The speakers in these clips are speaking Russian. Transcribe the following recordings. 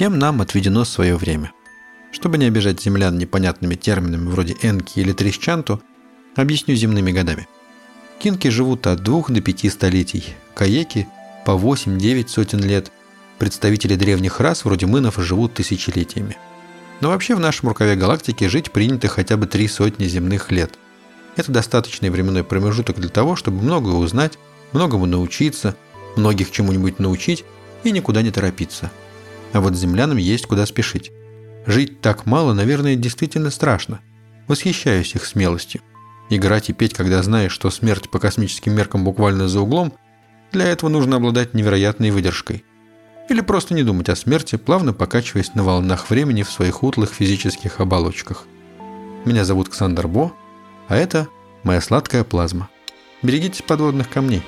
Всем нам отведено свое время. Чтобы не обижать землян непонятными терминами вроде энки или трещанту, объясню земными годами. Кинки живут от двух до пяти столетий, каеки – по 8-9 сотен лет, представители древних рас вроде мынов живут тысячелетиями. Но вообще в нашем рукаве галактики жить принято хотя бы три сотни земных лет. Это достаточный временной промежуток для того, чтобы многое узнать, многому научиться, многих чему-нибудь научить и никуда не торопиться. А вот землянам есть куда спешить. Жить так мало, наверное, действительно страшно. Восхищаюсь их смелостью. Играть и петь, когда знаешь, что смерть по космическим меркам буквально за углом, для этого нужно обладать невероятной выдержкой. Или просто не думать о смерти, плавно покачиваясь на волнах времени в своих утлых физических оболочках. Меня зовут Ксандр Бо, а это моя сладкая плазма. Берегитесь подводных камней.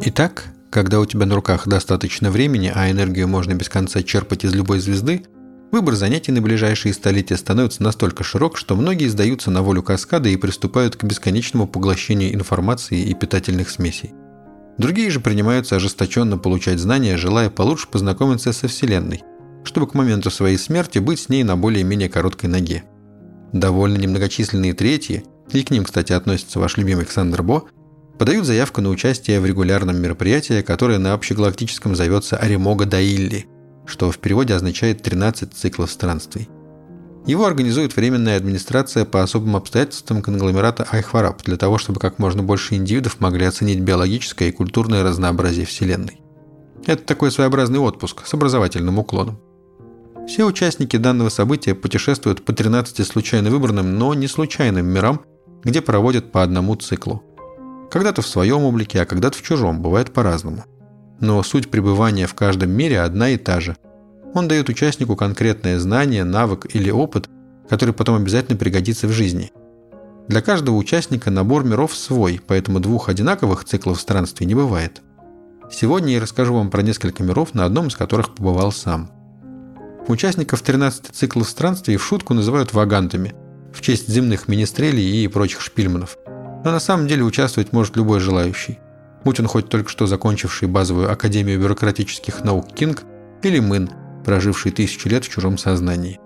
Итак, когда у тебя на руках достаточно времени, а энергию можно без конца черпать из любой звезды, выбор занятий на ближайшие столетия становится настолько широк, что многие сдаются на волю каскада и приступают к бесконечному поглощению информации и питательных смесей. Другие же принимаются ожесточенно получать знания, желая получше познакомиться со Вселенной, чтобы к моменту своей смерти быть с ней на более-менее короткой ноге. Довольно немногочисленные третьи, и к ним, кстати, относится ваш любимый Александр Бо, подают заявку на участие в регулярном мероприятии, которое на общегалактическом зовется Аримога Даилли, что в переводе означает 13 циклов странствий. Его организует временная администрация по особым обстоятельствам конгломерата Айхвараб для того, чтобы как можно больше индивидов могли оценить биологическое и культурное разнообразие Вселенной. Это такой своеобразный отпуск с образовательным уклоном. Все участники данного события путешествуют по 13 случайно выбранным, но не случайным мирам, где проводят по одному циклу. Когда-то в своем облике, а когда-то в чужом, бывает по-разному. Но суть пребывания в каждом мире одна и та же – он дает участнику конкретное знание, навык или опыт, который потом обязательно пригодится в жизни. Для каждого участника набор миров свой, поэтому двух одинаковых циклов странствий не бывает. Сегодня я расскажу вам про несколько миров, на одном из которых побывал сам. Участников 13 циклов странствий в шутку называют вагантами, в честь земных министрелей и прочих шпильманов. Но на самом деле участвовать может любой желающий. Будь он хоть только что закончивший базовую Академию бюрократических наук Кинг или Мын, проживший тысячу лет в чужом сознании.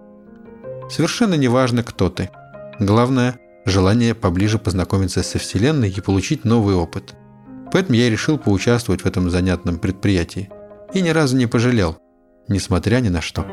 Совершенно неважно, кто ты. Главное – желание поближе познакомиться со Вселенной и получить новый опыт. Поэтому я решил поучаствовать в этом занятном предприятии. И ни разу не пожалел, несмотря ни на что.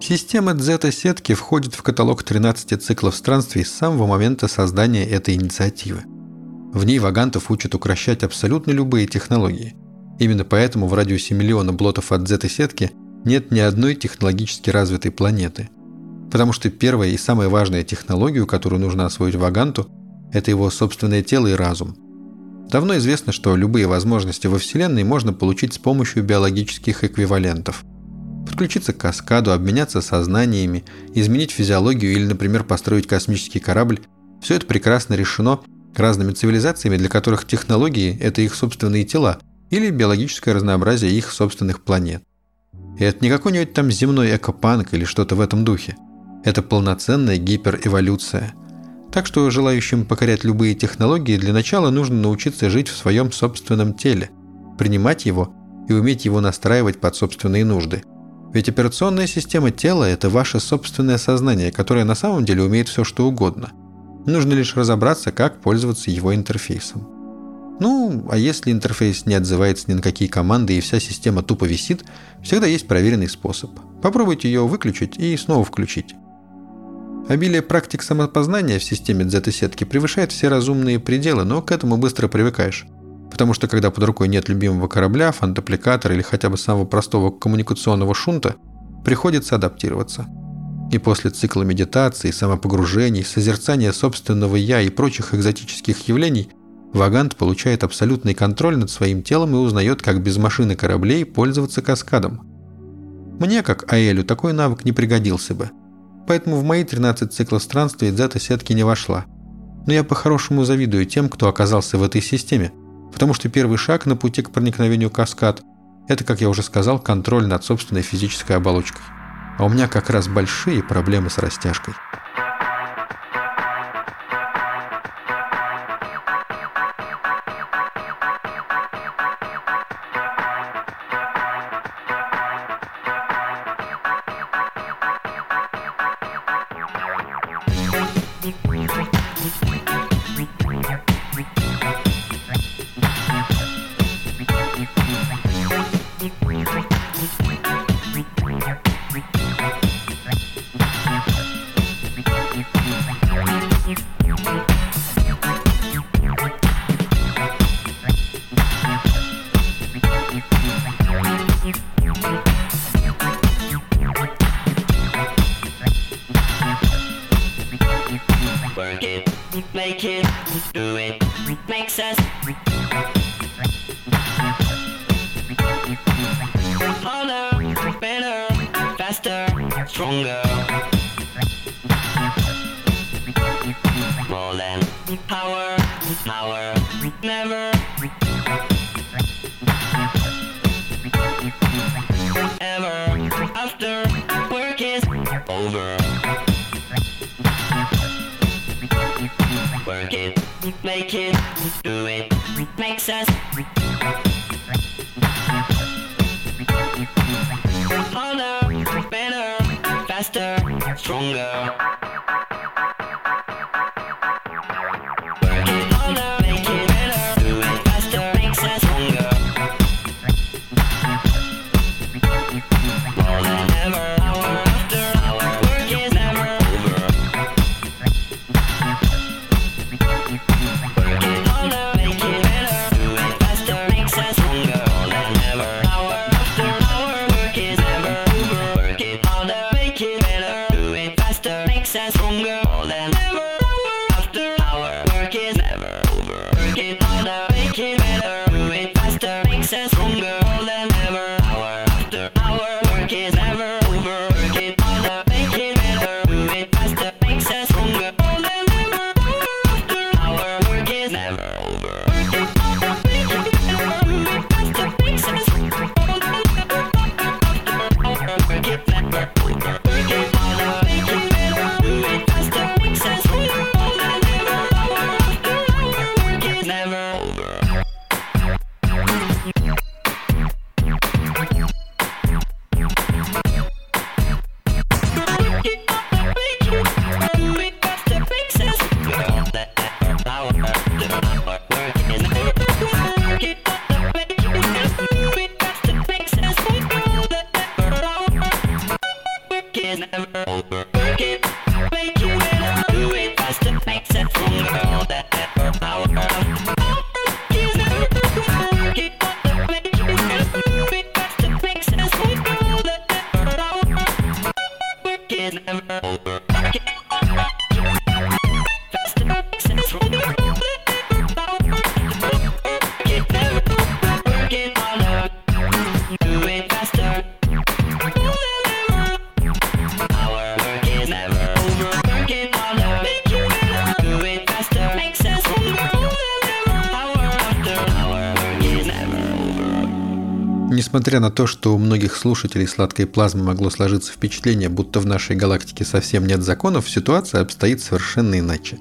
Система зета-сетки входит в каталог 13 циклов странствий с самого момента создания этой инициативы. В ней Вагантов учат укращать абсолютно любые технологии. Именно поэтому в радиусе миллиона блотов от зета-сетки нет ни одной технологически развитой планеты. Потому что первая и самая важная технология, которую нужно освоить Ваганту, это его собственное тело и разум. Давно известно, что любые возможности во Вселенной можно получить с помощью биологических эквивалентов – подключиться к каскаду, обменяться сознаниями, изменить физиологию или, например, построить космический корабль – все это прекрасно решено разными цивилизациями, для которых технологии – это их собственные тела или биологическое разнообразие их собственных планет. И это не какой-нибудь там земной экопанк или что-то в этом духе. Это полноценная гиперэволюция. Так что желающим покорять любые технологии для начала нужно научиться жить в своем собственном теле, принимать его и уметь его настраивать под собственные нужды – ведь операционная система тела – это ваше собственное сознание, которое на самом деле умеет все что угодно. Нужно лишь разобраться, как пользоваться его интерфейсом. Ну, а если интерфейс не отзывается ни на какие команды и вся система тупо висит, всегда есть проверенный способ. Попробуйте ее выключить и снова включить. Обилие практик самопознания в системе дзета-сетки превышает все разумные пределы, но к этому быстро привыкаешь. Потому что когда под рукой нет любимого корабля, фантапликатора или хотя бы самого простого коммуникационного шунта, приходится адаптироваться. И после цикла медитации, самопогружений, созерцания собственного «я» и прочих экзотических явлений, Вагант получает абсолютный контроль над своим телом и узнает, как без машины кораблей пользоваться каскадом. Мне, как Аэлю, такой навык не пригодился бы. Поэтому в мои 13 циклов странствий дзета-сетки не вошла. Но я по-хорошему завидую тем, кто оказался в этой системе – Потому что первый шаг на пути к проникновению каскад – это, как я уже сказал, контроль над собственной физической оболочкой. А у меня как раз большие проблемы с растяжкой. it, make it, do it, makes us. Harder, better, faster, stronger. Несмотря на то, что у многих слушателей сладкой плазмы могло сложиться впечатление, будто в нашей галактике совсем нет законов, ситуация обстоит совершенно иначе.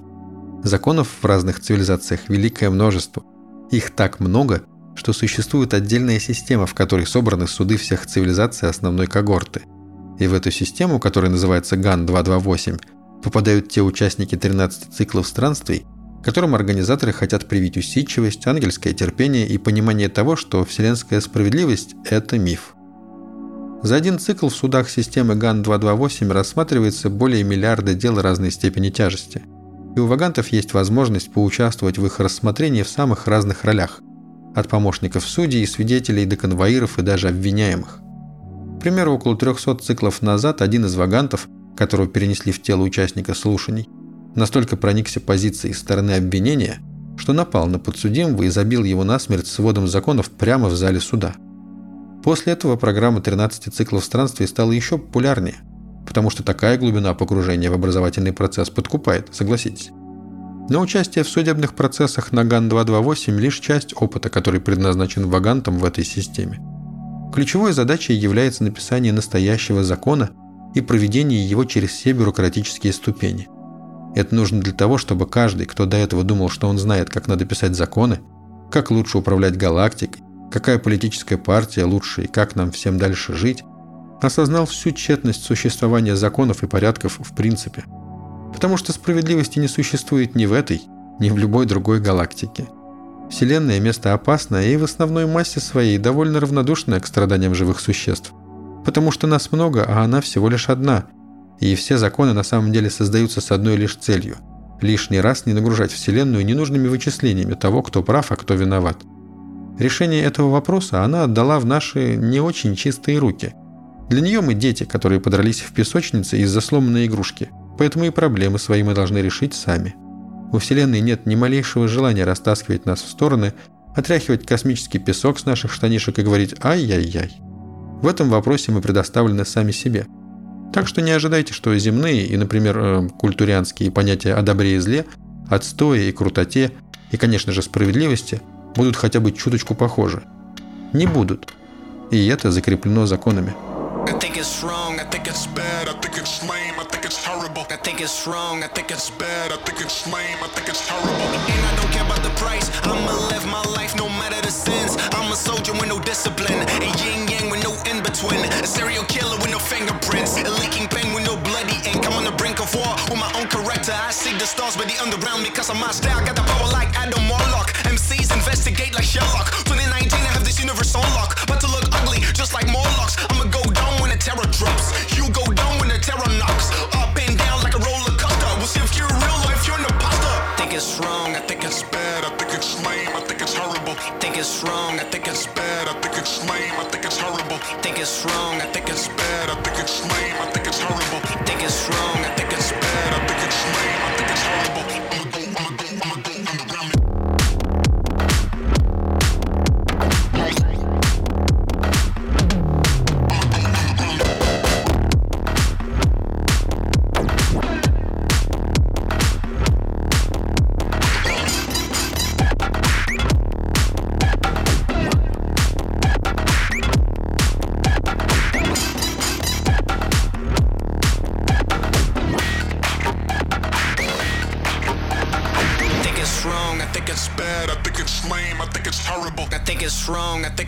Законов в разных цивилизациях великое множество. Их так много, что существует отдельная система, в которой собраны суды всех цивилизаций основной когорты. И в эту систему, которая называется ГАН-228, попадают те участники 13 циклов странствий, которым организаторы хотят привить усидчивость, ангельское терпение и понимание того, что вселенская справедливость – это миф. За один цикл в судах системы ГАН-228 рассматривается более миллиарда дел разной степени тяжести. И у вагантов есть возможность поучаствовать в их рассмотрении в самых разных ролях – от помощников судей, свидетелей до конвоиров и даже обвиняемых. К примеру, около 300 циклов назад один из вагантов, которого перенесли в тело участника слушаний, настолько проникся позицией стороны обвинения, что напал на подсудимого и забил его насмерть сводом законов прямо в зале суда. После этого программа 13 циклов странствий стала еще популярнее, потому что такая глубина погружения в образовательный процесс подкупает, согласитесь. Но участие в судебных процессах на ГАН-228 – лишь часть опыта, который предназначен вагантам в этой системе. Ключевой задачей является написание настоящего закона и проведение его через все бюрократические ступени. Это нужно для того, чтобы каждый, кто до этого думал, что он знает, как надо писать законы, как лучше управлять галактикой, какая политическая партия лучше и как нам всем дальше жить, осознал всю тщетность существования законов и порядков в принципе. Потому что справедливости не существует ни в этой, ни в любой другой галактике. Вселенная – место опасное и в основной массе своей довольно равнодушное к страданиям живых существ. Потому что нас много, а она всего лишь одна, и все законы на самом деле создаются с одной лишь целью – лишний раз не нагружать Вселенную ненужными вычислениями того, кто прав, а кто виноват. Решение этого вопроса она отдала в наши не очень чистые руки. Для нее мы дети, которые подрались в песочнице из-за сломанной игрушки, поэтому и проблемы свои мы должны решить сами. У Вселенной нет ни малейшего желания растаскивать нас в стороны, отряхивать космический песок с наших штанишек и говорить «ай-яй-яй». В этом вопросе мы предоставлены сами себе – так что не ожидайте, что земные и, например, э, культурианские понятия о добре и зле, отстое и крутоте, и, конечно же, справедливости будут хотя бы чуточку похожи. Не будут. И это закреплено законами. I think it's wrong, I think it's bad, I think it's lame, I think horrible. I think it's wrong, I think it's bad, I think it's lame, I think it's horrible. And I don't care about the price, I'ma live my life no matter the sins. I'm a soldier with no discipline, a yin yang with no in between, a serial killer with no fingerprints, a leaking pen with no bloody ink. I'm on the brink of war with my own character. I see the stars but the underground because of my style. Got the power like Adam Warlock. MCs investigate like Sherlock. 2019, I have this universe on lock, but to look ugly just like Morlocks. I'ma go down when the terror drops. It's wrong, I think it's bad, I think it's lame, I think it's horrible. Think it's wrong, I think it's bad, I think it's lame, I think it's horrible. Think it's wrong,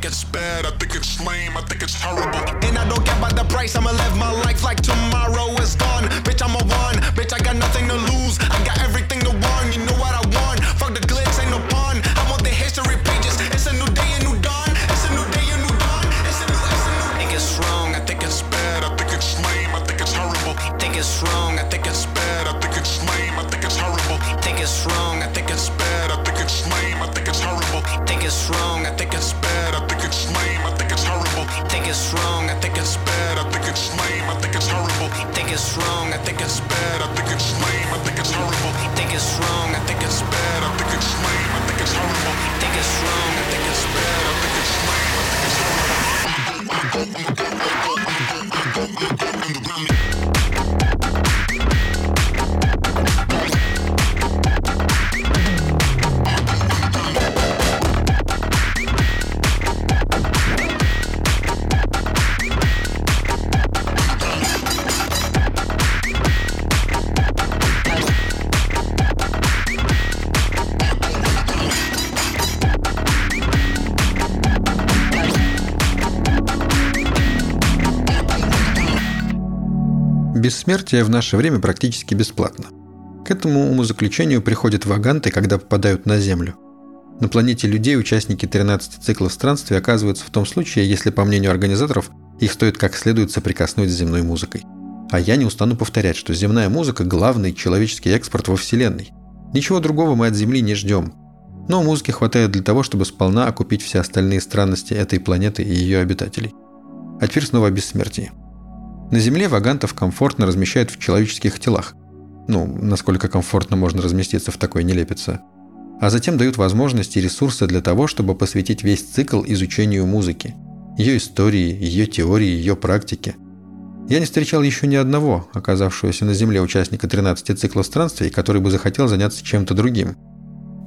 it's bad, I think it's lame, I think it's horrible. And I don't care about the price, I'ma live my life like tomorrow is gone. Bitch, I'm a one, bitch, I got nothing to lose, I got everything to want. You know what I want? Fuck the glitz, ain't no pawn. I want the history pages, it's a new day, a new dawn. It's a new day, a new dawn. It's a new, it's a new. I think it's wrong, I think it's bad, I think it's lame, I think it's horrible. I think it's wrong, I think it's bad, I think it's lame, I think it's horrible. I think it's wrong, I think it's bad, I think it's lame, I think it's horrible horrible. Think it's wrong, I think it's bad, I think it's lame, I think it's horrible. Think it's wrong, I think it's bad, I think it's lame, I think it's horrible. Think it's wrong, I think it's bad, I think it's lame, I think it's horrible. Think it's wrong, I think it's bad, I think it's lame, I think it's horrible. Think it's wrong, I think it's bad, I think it's lame, I think it's horrible. Бессмертие в наше время практически бесплатно. К этому умозаключению приходят ваганты, когда попадают на Землю. На планете людей участники 13 циклов странствий оказываются в том случае, если, по мнению организаторов, их стоит как следует соприкоснуть с земной музыкой. А я не устану повторять, что земная музыка – главный человеческий экспорт во Вселенной. Ничего другого мы от Земли не ждем. Но музыки хватает для того, чтобы сполна окупить все остальные странности этой планеты и ее обитателей. А теперь снова о бессмертии. На Земле вагантов комфортно размещают в человеческих телах. Ну, насколько комфортно можно разместиться в такой нелепице. А затем дают возможности и ресурсы для того, чтобы посвятить весь цикл изучению музыки. Ее истории, ее теории, ее практики. Я не встречал еще ни одного, оказавшегося на Земле участника 13 циклов странствий, который бы захотел заняться чем-то другим.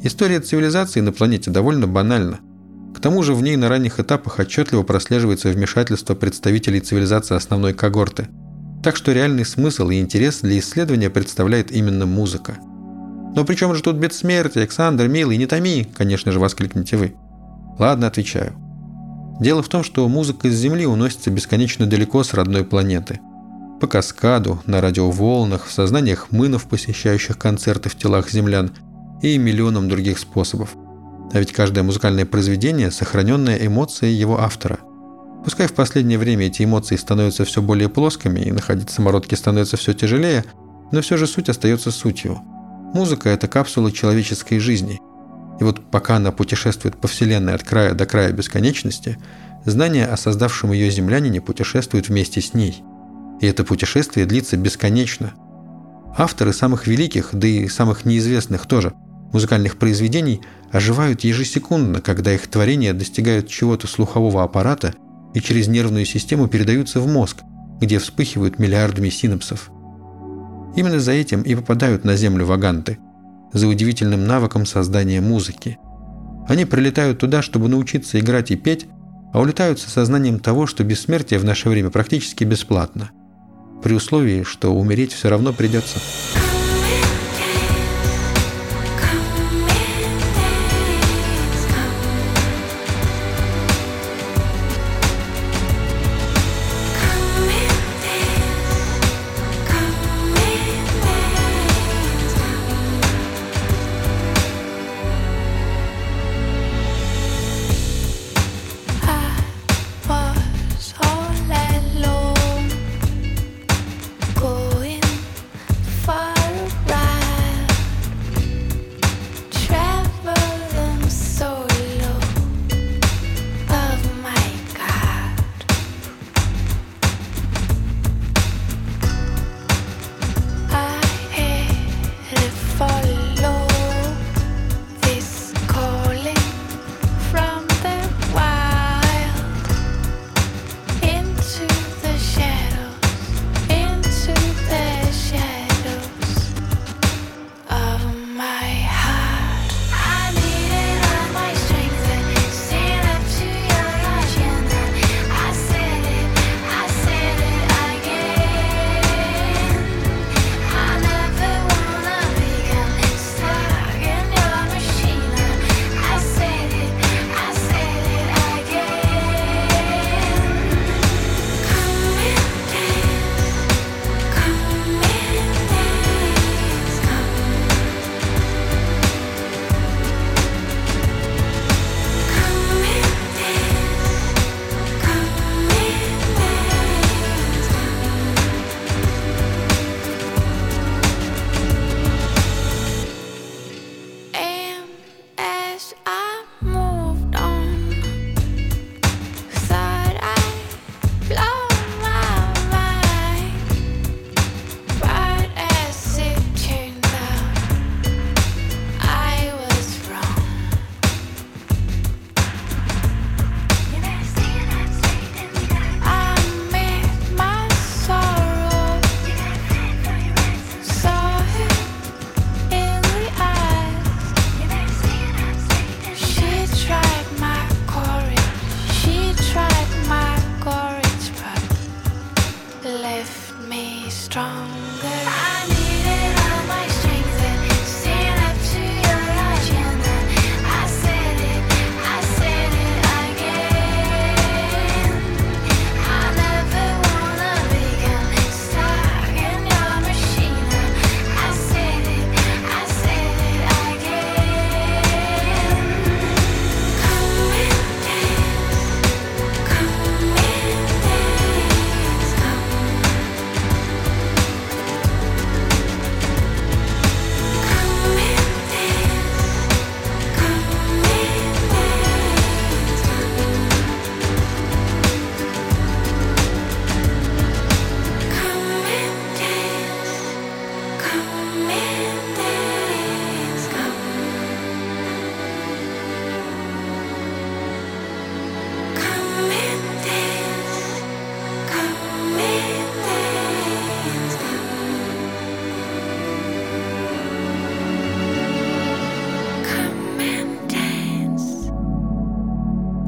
История цивилизации на планете довольно банальна – к тому же в ней на ранних этапах отчетливо прослеживается вмешательство представителей цивилизации основной когорты. Так что реальный смысл и интерес для исследования представляет именно музыка. «Но при чем же тут бессмертие, Александр, милый, не томи!» – конечно же, воскликнете вы. Ладно, отвечаю. Дело в том, что музыка с Земли уносится бесконечно далеко с родной планеты. По каскаду, на радиоволнах, в сознаниях мынов, посещающих концерты в телах землян и миллионам других способов – а ведь каждое музыкальное произведение – сохраненная эмоция его автора. Пускай в последнее время эти эмоции становятся все более плоскими и находить самородки становится все тяжелее, но все же суть остается сутью. Музыка – это капсула человеческой жизни. И вот пока она путешествует по Вселенной от края до края бесконечности, знание о создавшем ее землянине путешествует вместе с ней. И это путешествие длится бесконечно. Авторы самых великих, да и самых неизвестных тоже – музыкальных произведений оживают ежесекундно, когда их творения достигают чего-то слухового аппарата и через нервную систему передаются в мозг, где вспыхивают миллиардами синапсов. Именно за этим и попадают на Землю ваганты, за удивительным навыком создания музыки. Они прилетают туда, чтобы научиться играть и петь, а улетают со сознанием того, что бессмертие в наше время практически бесплатно, при условии, что умереть все равно придется. 装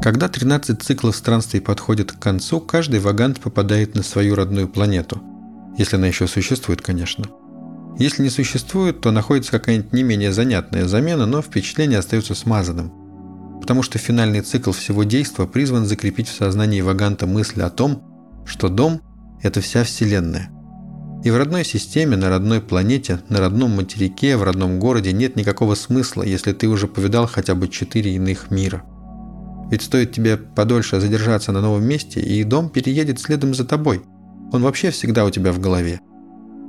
Когда 13 циклов странствий подходят к концу, каждый вагант попадает на свою родную планету. Если она еще существует, конечно. Если не существует, то находится какая-нибудь не менее занятная замена, но впечатление остается смазанным. Потому что финальный цикл всего действа призван закрепить в сознании ваганта мысль о том, что дом – это вся Вселенная. И в родной системе, на родной планете, на родном материке, в родном городе нет никакого смысла, если ты уже повидал хотя бы четыре иных мира – ведь стоит тебе подольше задержаться на новом месте, и дом переедет следом за тобой. Он вообще всегда у тебя в голове.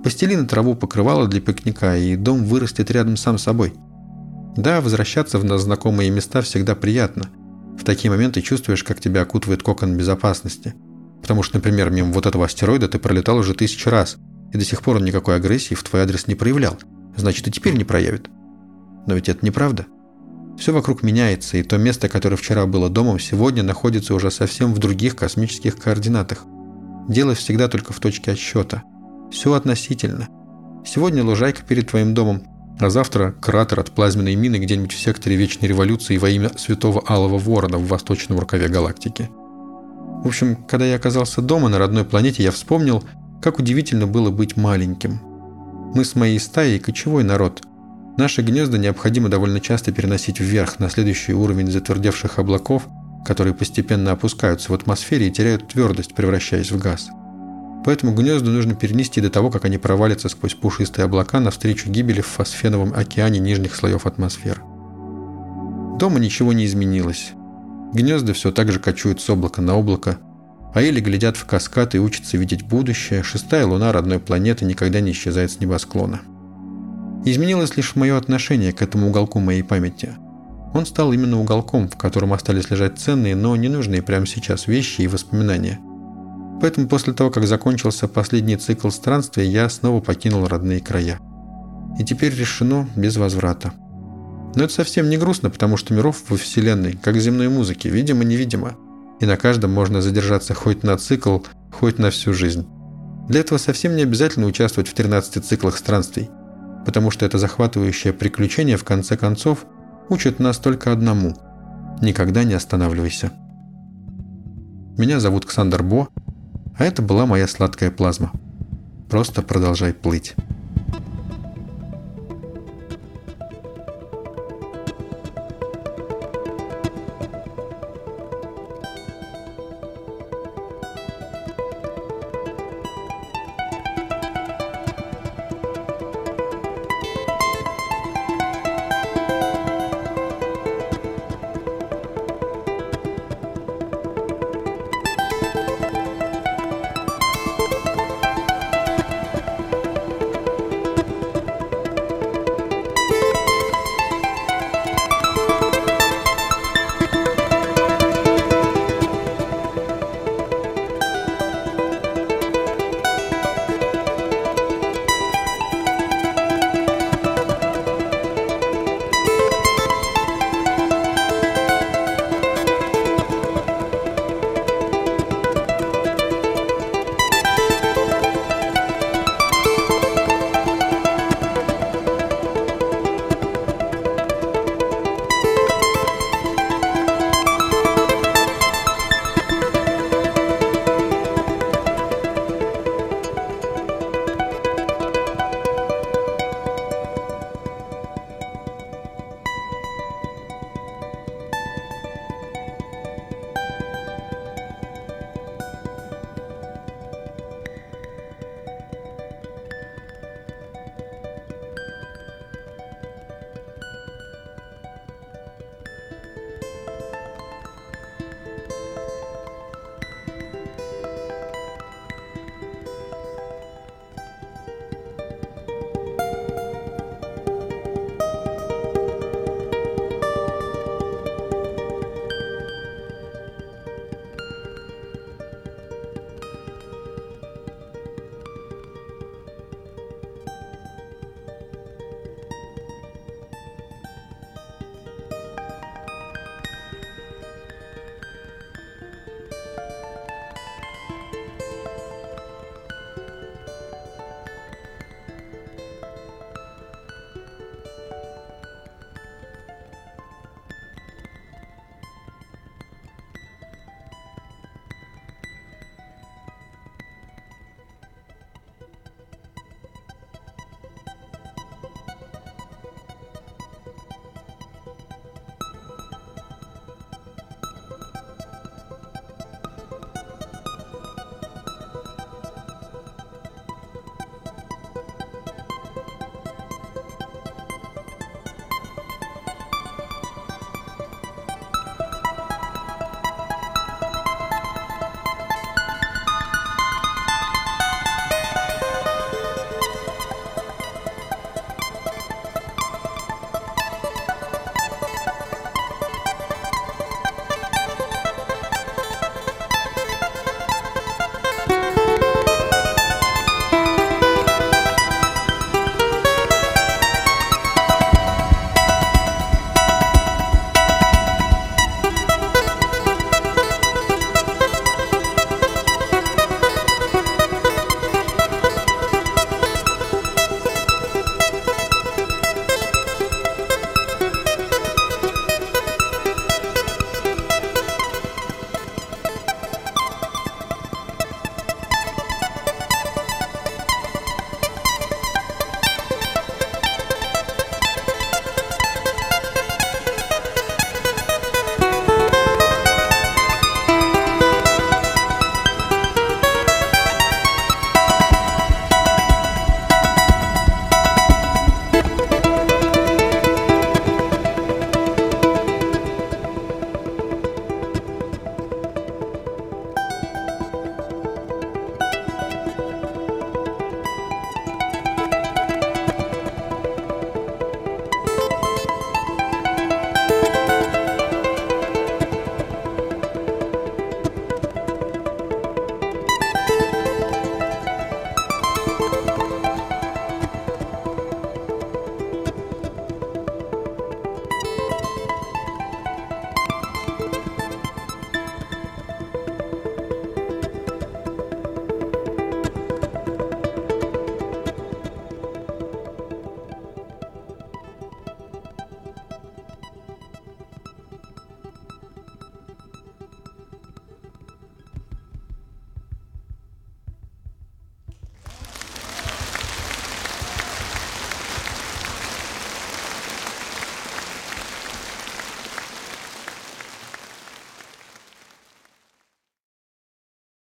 Постели на траву покрывало для пикника, и дом вырастет рядом сам собой. Да, возвращаться в знакомые места всегда приятно. В такие моменты чувствуешь, как тебя окутывает кокон безопасности. Потому что, например, мимо вот этого астероида ты пролетал уже тысячу раз, и до сих пор он никакой агрессии в твой адрес не проявлял. Значит, и теперь не проявит. Но ведь это неправда. Все вокруг меняется, и то место, которое вчера было домом, сегодня находится уже совсем в других космических координатах. Дело всегда только в точке отсчета. Все относительно. Сегодня лужайка перед твоим домом, а завтра кратер от плазменной мины где-нибудь в секторе Вечной Революции во имя Святого Алого Ворона в восточном рукаве галактики. В общем, когда я оказался дома на родной планете, я вспомнил, как удивительно было быть маленьким. Мы с моей стаей кочевой народ – Наши гнезда необходимо довольно часто переносить вверх на следующий уровень затвердевших облаков, которые постепенно опускаются в атмосфере и теряют твердость, превращаясь в газ. Поэтому гнезда нужно перенести до того, как они провалятся сквозь пушистые облака навстречу гибели в фосфеновом океане нижних слоев атмосферы. Дома ничего не изменилось. Гнезда все так же кочуют с облака на облако, а или глядят в каскад и учатся видеть будущее, шестая луна родной планеты никогда не исчезает с небосклона. Изменилось лишь мое отношение к этому уголку моей памяти. Он стал именно уголком, в котором остались лежать ценные, но ненужные прямо сейчас вещи и воспоминания. Поэтому после того, как закончился последний цикл странствия, я снова покинул родные края. И теперь решено без возврата. Но это совсем не грустно, потому что миров во Вселенной, как земной музыки, видимо-невидимо. И на каждом можно задержаться хоть на цикл, хоть на всю жизнь. Для этого совсем не обязательно участвовать в 13 циклах странствий – потому что это захватывающее приключение в конце концов учит нас только одному – никогда не останавливайся. Меня зовут Ксандр Бо, а это была моя сладкая плазма. Просто продолжай плыть.